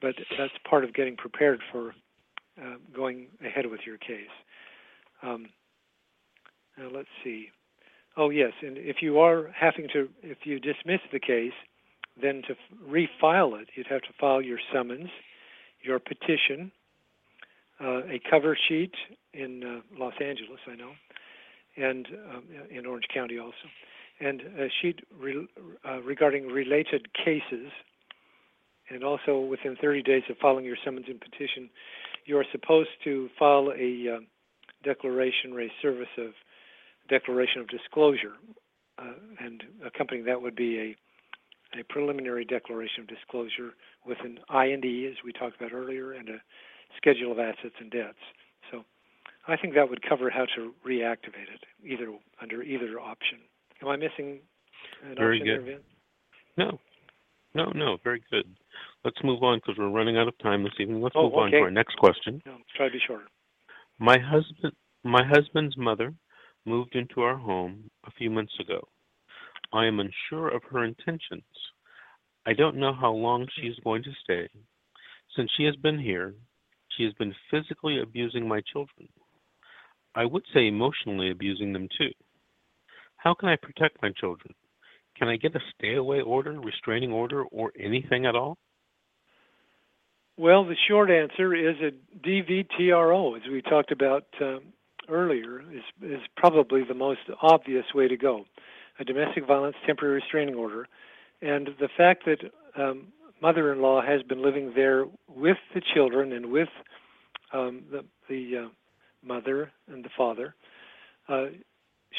[SPEAKER 2] but that's part of getting prepared for uh, going ahead with your case. Um, now let's see. Oh yes, and if you are having to, if you dismiss the case, then to refile it, you'd have to file your summons, your petition, uh, a cover sheet in uh, Los Angeles, I know, and um, in Orange County also, and a sheet re- uh, regarding related cases and also within 30 days of filing your summons and petition, you are supposed to file a uh, declaration, or a service of declaration of disclosure, uh, and accompanying that would be a a preliminary declaration of disclosure with an I&E, as we talked about earlier, and a schedule of assets and debts. So, I think that would cover how to reactivate it, either under either option. Am I missing an
[SPEAKER 1] Very
[SPEAKER 2] option good.
[SPEAKER 1] there, No, no, no. Very good. Let's move on because we're running out of time this evening. Let's
[SPEAKER 2] oh,
[SPEAKER 1] move
[SPEAKER 2] okay.
[SPEAKER 1] on to our next question.
[SPEAKER 2] No, try to be short.
[SPEAKER 1] My husband, my husband's mother, moved into our home a few months ago. I am unsure of her intentions. I don't know how long she is going to stay. Since she has been here, she has been physically abusing my children. I would say emotionally abusing them too. How can I protect my children? Can I get a stay away order, restraining order, or anything at all?
[SPEAKER 2] Well, the short answer is a DVTRO, as we talked about um, earlier, is, is probably the most obvious way to go. A domestic violence temporary restraining order. And the fact that um, mother in law has been living there with the children and with um, the, the uh, mother and the father uh,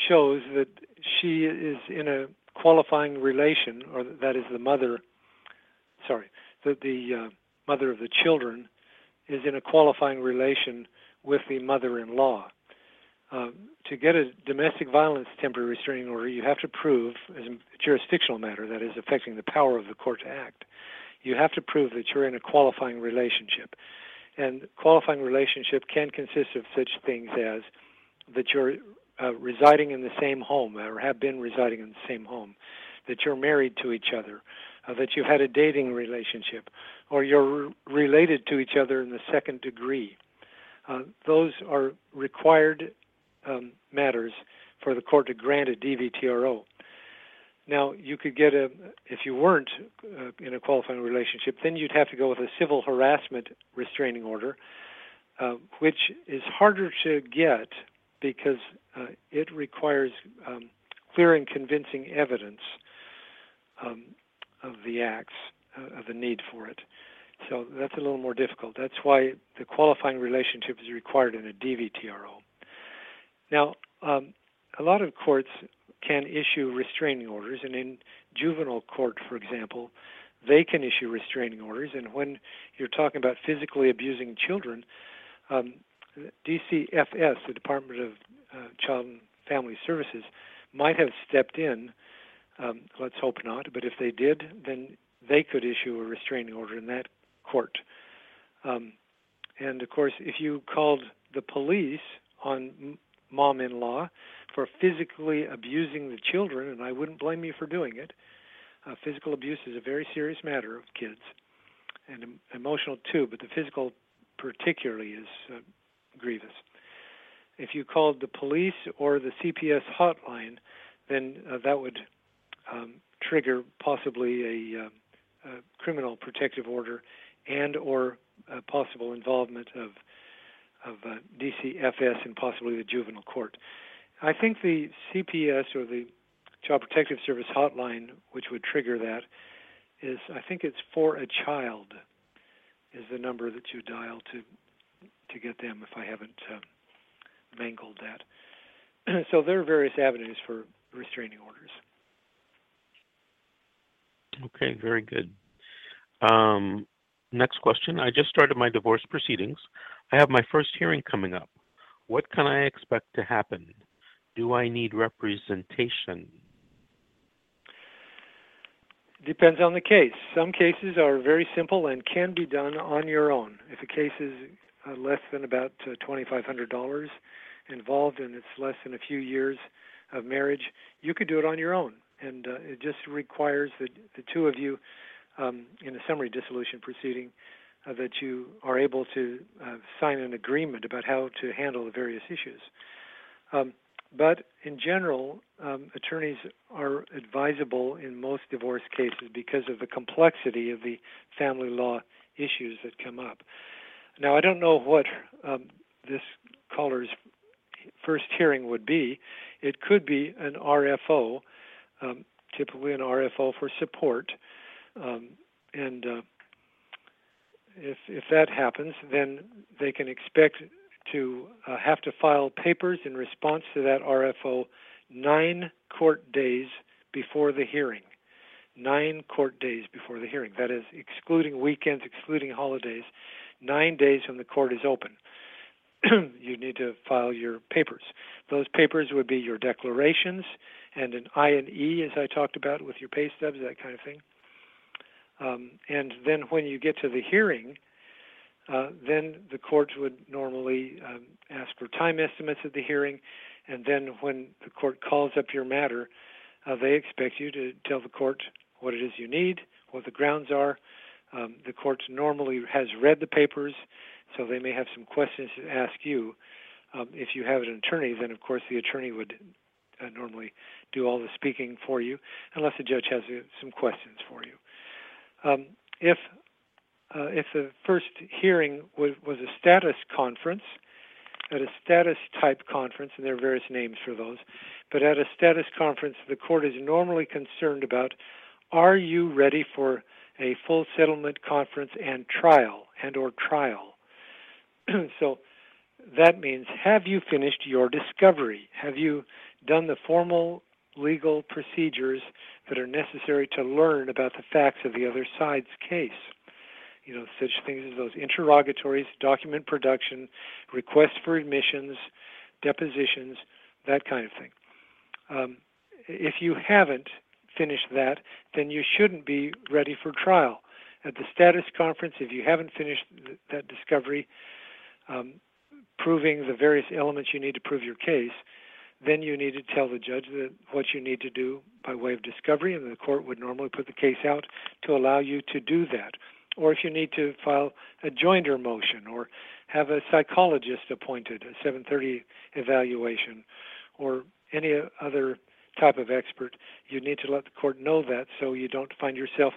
[SPEAKER 2] shows that she is in a qualifying relation, or that is the mother, sorry, that the uh, mother of the children is in a qualifying relation with the mother-in-law. Uh, to get a domestic violence temporary restraining order, you have to prove, as a jurisdictional matter, that is affecting the power of the court to act, you have to prove that you're in a qualifying relationship. And qualifying relationship can consist of such things as that you're uh, residing in the same home or have been residing in the same home, that you're married to each other, uh, that you've had a dating relationship, or you're related to each other in the second degree. Uh, those are required matters for the court to grant a DVTRO. now you could get a if you weren't uh, in a qualifying relationship, then you'd have to go with a civil harassment restraining order, uh, which is harder to get because uh, it requires um, clear and convincing evidence um, of the acts, uh, of the need for it. So that's a little more difficult. That's why the qualifying relationship is required in a DVTRO. Now, um, a lot of courts can issue restraining orders, and in juvenile court, for example, they can issue restraining orders. And when you're talking about physically abusing children, um, DCFS, the Department of uh, Child and Family Services, might have stepped in. Um, let's hope not, but if they did, then they could issue a restraining order in that court. Um, and of course, if you called the police on mom in law for physically abusing the children, and I wouldn't blame you for doing it, uh, physical abuse is a very serious matter of kids, and em- emotional too, but the physical particularly is uh, grievous. If you called the police or the CPS hotline, then uh, that would um, trigger possibly a, uh, a, criminal protective order and or a possible involvement of of uh, DCFS and possibly the juvenile court. I think the CPS or the Child Protective Service hotline, which would trigger that, is I think it's for a child, is the number that you dial to to get them. If I haven't uh, mangled that, so there are various avenues for restraining orders.
[SPEAKER 1] Okay, very good. Um, next question. I just started my divorce proceedings. I have my first hearing coming up. What can I expect to happen? Do I need representation?
[SPEAKER 2] Depends on the case. Some cases are very simple and can be done on your own. If a case is uh, less than about uh, $2,500 involved and it's less than a few years of marriage, you could do it on your own. And uh, it just requires that the two of you, um, in a summary dissolution proceeding, uh, that you are able to uh, sign an agreement about how to handle the various issues. Um, but in general, um, attorneys are advisable in most divorce cases because of the complexity of the family law issues that come up. Now, I don't know what um, this caller's first hearing would be. It could be an RFO, um, typically an RFO for support, um, and uh, if if that happens, then they can expect to uh, have to file papers in response to that RFO nine court days before the hearing. Nine court days before the hearing. That is, excluding weekends, excluding holidays, nine days when the court is open. you need to file your papers. Those papers would be your declarations and an I and E, as I talked about with your pay stubs, that kind of thing. Um, and then when you get to the hearing, uh, then the courts would normally um, ask for time estimates at the hearing, and then when the court calls up your matter, uh, they expect you to tell the court what it is you need, what the grounds are. Um, the court normally has read the papers, so they may have some questions to ask you. Um, if you have an attorney, then of course the attorney would uh, normally do all the speaking for you, unless the judge has uh, some questions for you. Um, if uh, if the first hearing was, was a status conference, at a status type conference, and there are various names for those, but at a status conference, the court is normally concerned about are you ready for a full settlement conference and trial and or trial. so that means have you finished your discovery? Have you done the formal legal procedures that are necessary to learn about the facts of the other side's case. You know, such things as those interrogatories, document production, requests for admissions, depositions, that kind of thing. Um, if you haven't finished that, then you shouldn't be ready for trial. At the status conference, if you haven't finished th- that discovery, um, proving the various elements you need to prove your case, then you need to tell the judge that what you need to do by way of discovery, and the court would normally put the case out to allow you to do that. Or if you need to file a joinder motion, or have a psychologist appointed, a 730 evaluation, or any other type of expert, you need to let the court know that so you don't find yourself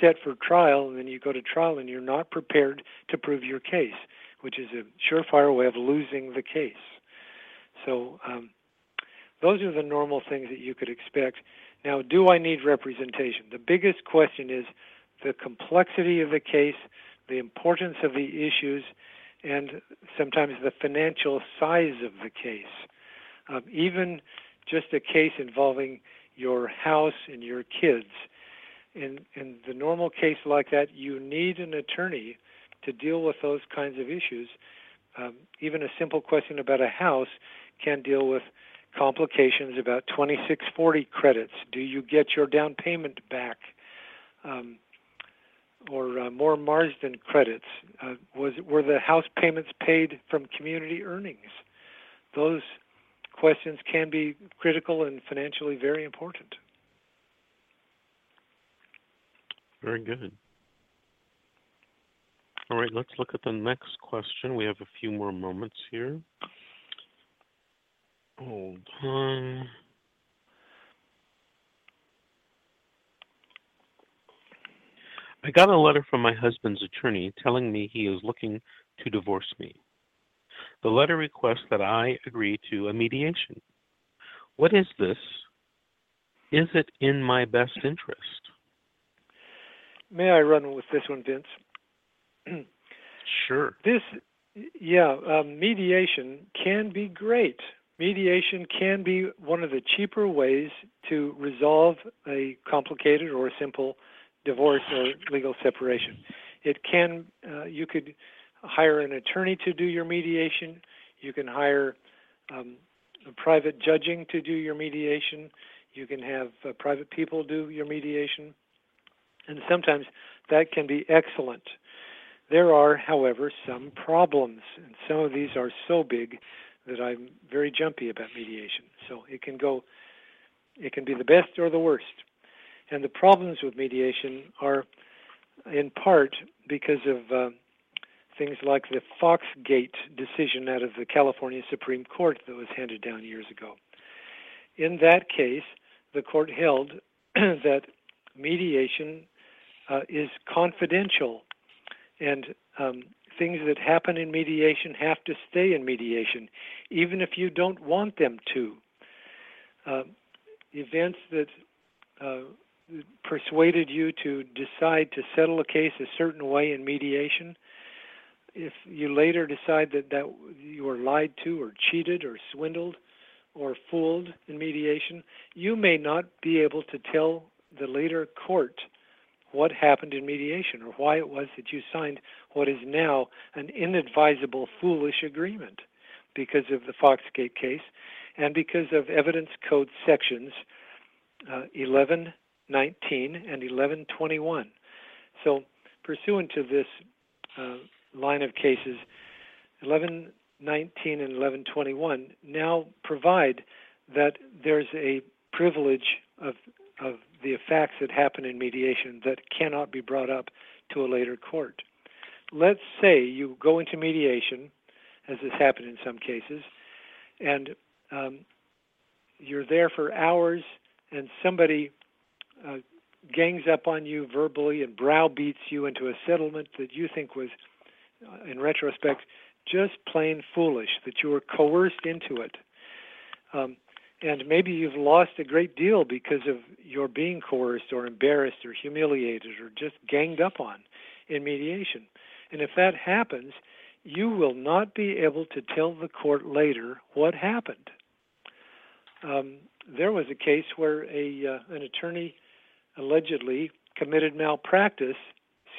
[SPEAKER 2] set for trial and then you go to trial and you're not prepared to prove your case, which is a surefire way of losing the case. So um, those are the normal things that you could expect. Now, do I need representation? The biggest question is the complexity of the case, the importance of the issues, and sometimes the financial size of the case. Um, even just a case involving your house and your kids. In in the normal case like that, you need an attorney to deal with those kinds of issues. Um, even a simple question about a house can deal with complications about 2640 credits. Do you get your down payment back? Um, or uh, Moore Marsden credits? Uh, was were the house payments paid from community earnings? Those questions can be critical and financially very important.
[SPEAKER 1] Very good. All right, let's look at the next question. We have a few more moments here. Hold on. I got a letter from my husband's attorney telling me he is looking to divorce me. The letter requests that I agree to a mediation. What is this? Is it in my best interest?
[SPEAKER 2] May I run with this one, Vince?
[SPEAKER 1] sure.
[SPEAKER 2] This, yeah, um, mediation can be great. Mediation can be one of the cheaper ways to resolve a complicated or simple divorce or legal separation. It can, uh, you could hire an attorney to do your mediation. You can hire um, private judging to do your mediation. You can have uh, private people do your mediation. And sometimes that can be excellent. There are, however, some problems, and some of these are so big that I'm very jumpy about mediation. So it can go, it can be the best or the worst. And the problems with mediation are in part because of uh, things like the Foxgate decision out of the California Supreme Court that was handed down years ago. In that case, the court held that mediation uh, is confidential and um, things that happen in mediation have to stay in mediation, even if you don't want them to. Uh, events that uh, persuaded you to decide to settle a case a certain way in mediation, if you later decide that, that you were lied to or cheated or swindled or fooled in mediation, you may not be able to tell the later court what happened in mediation or why it was that you signed what is now an inadvisable, foolish agreement because of the Foxgate case and because of evidence code sections uh, 11 19 and 1121. So, pursuant to this uh, line of cases, 1119 and 1121 now provide that there's a privilege of of the facts that happen in mediation that cannot be brought up to a later court. Let's say you go into mediation, as has happened in some cases, and um, you're there for hours, and somebody uh, gangs up on you verbally and browbeats you into a settlement that you think was, uh, in retrospect, just plain foolish, that you were coerced into it. Um, and maybe you've lost a great deal because of your being coerced or embarrassed or humiliated or just ganged up on in mediation. And if that happens, you will not be able to tell the court later what happened. Um, there was a case where a uh, an attorney allegedly committed malpractice,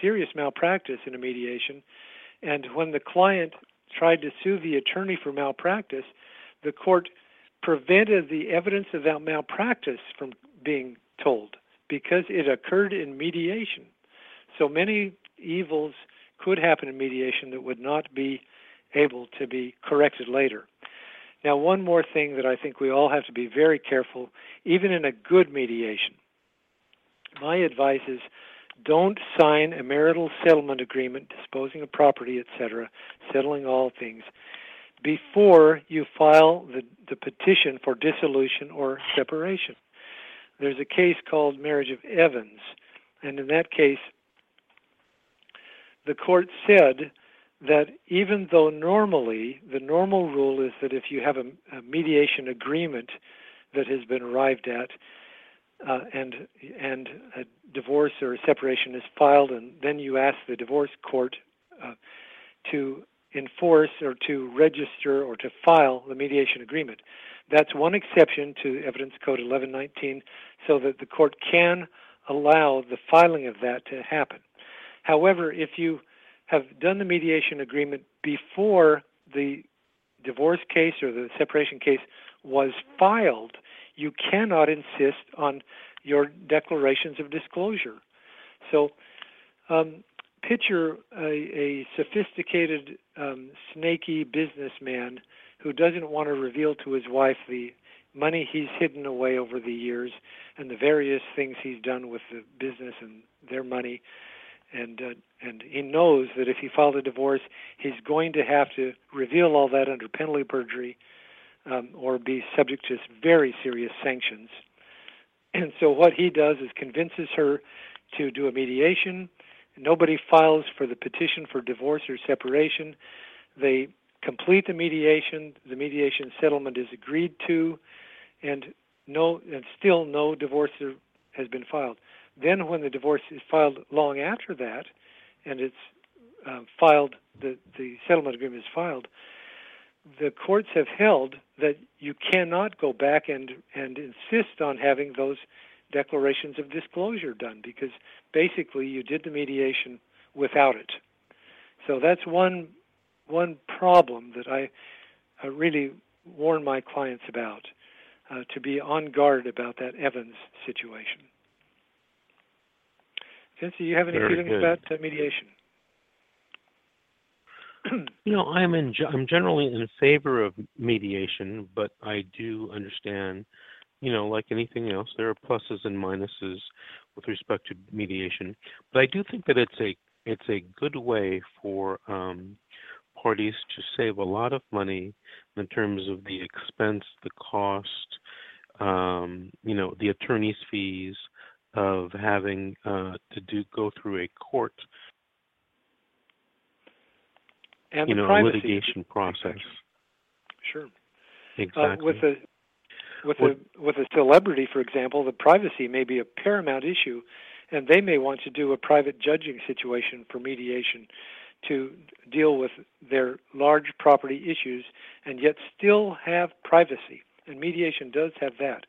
[SPEAKER 2] serious malpractice in a mediation, and when the client tried to sue the attorney for malpractice, the court prevented the evidence of malpractice from being told because it occurred in mediation. So many evils could happen in mediation that would not be able to be corrected later. Now, one more thing that I think we all have to be very careful, even in a good mediation my advice is don't sign a marital settlement agreement disposing of property, etc., settling all things before you file the, the petition for dissolution or separation. There's a case called Marriage of Evans, and in that case, the court said that even though normally the normal rule is that if you have a, a mediation agreement that has been arrived at uh, and and a divorce or a separation is filed and then you ask the divorce court uh, to enforce or to register or to file the mediation agreement. That's one exception to Evidence Code 1119 so that the court can allow the filing of that to happen. However, if you have done the mediation agreement before the divorce case or the separation case was filed, you cannot insist on your declarations of disclosure. So, um, picture a, a sophisticated, um, snaky businessman who doesn't want to reveal to his wife the money he's hidden away over the years and the various things he's done with the business and their money and uh, and he knows that if he filed a divorce, he's going to have to reveal all that under penalty of perjury, um, or be subject to very serious sanctions. And so what he does is convinces her to do a mediation. Nobody files for the petition for divorce or separation. They complete the mediation. The mediation settlement is agreed to, and no, and still no divorce has been filed. Then, when the divorce is filed long after that, and it's uh, filed, the, the settlement agreement is filed, the courts have held that you cannot go back and, and insist on having those declarations of disclosure done because basically you did the mediation without it. So that's one one problem that I, I really warn my clients about uh, to be on guard about that Evans situation. Vince, do you have any
[SPEAKER 1] Very
[SPEAKER 2] feelings
[SPEAKER 1] good.
[SPEAKER 2] about uh, mediation?
[SPEAKER 1] You know, I'm in. I'm generally in favor of mediation, but I do understand. You know, like anything else, there are pluses and minuses with respect to mediation. But I do think that it's a it's a good way for um, parties to save a lot of money in terms of the expense, the cost, um, you know, the attorney's fees of having uh, to do go through a court
[SPEAKER 2] and
[SPEAKER 1] you
[SPEAKER 2] the
[SPEAKER 1] know, litigation process.
[SPEAKER 2] Sure.
[SPEAKER 1] Exactly.
[SPEAKER 2] Uh, with a with
[SPEAKER 1] What-
[SPEAKER 2] a with a celebrity, for example, the privacy may be a paramount issue, and they may want to do a private judging situation for mediation to deal with their large property issues and yet still have privacy. And mediation does have that.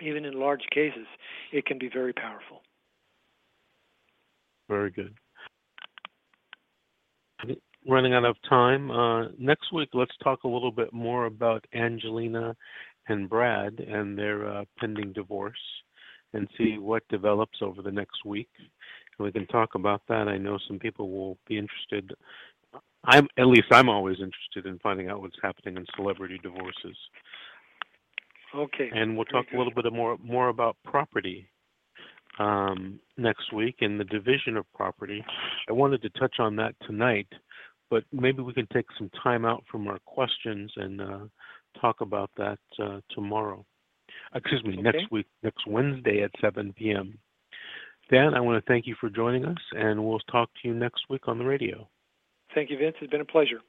[SPEAKER 2] Even in large cases, it can be very powerful.
[SPEAKER 1] Very good. Running out of time. Uh, next week, let's talk a little bit more about Angelina and Brad and their uh, pending divorce and see what develops over the next week. And we can talk about that. I know some people will be interested. I'm at least I'm always interested in finding out what's happening in celebrity divorces.
[SPEAKER 2] Okay.
[SPEAKER 1] and we'll talk a little bit more more about property um, next week and the division of property. I wanted to touch on that tonight, but maybe we can take some time out from our questions and uh, talk about that uh, tomorrow. Excuse me, next week, next Wednesday at 7 p.m. Dan, I want to thank you for joining us, and we'll talk to you next week on the radio.
[SPEAKER 2] Thank you, Vince. It's been a pleasure.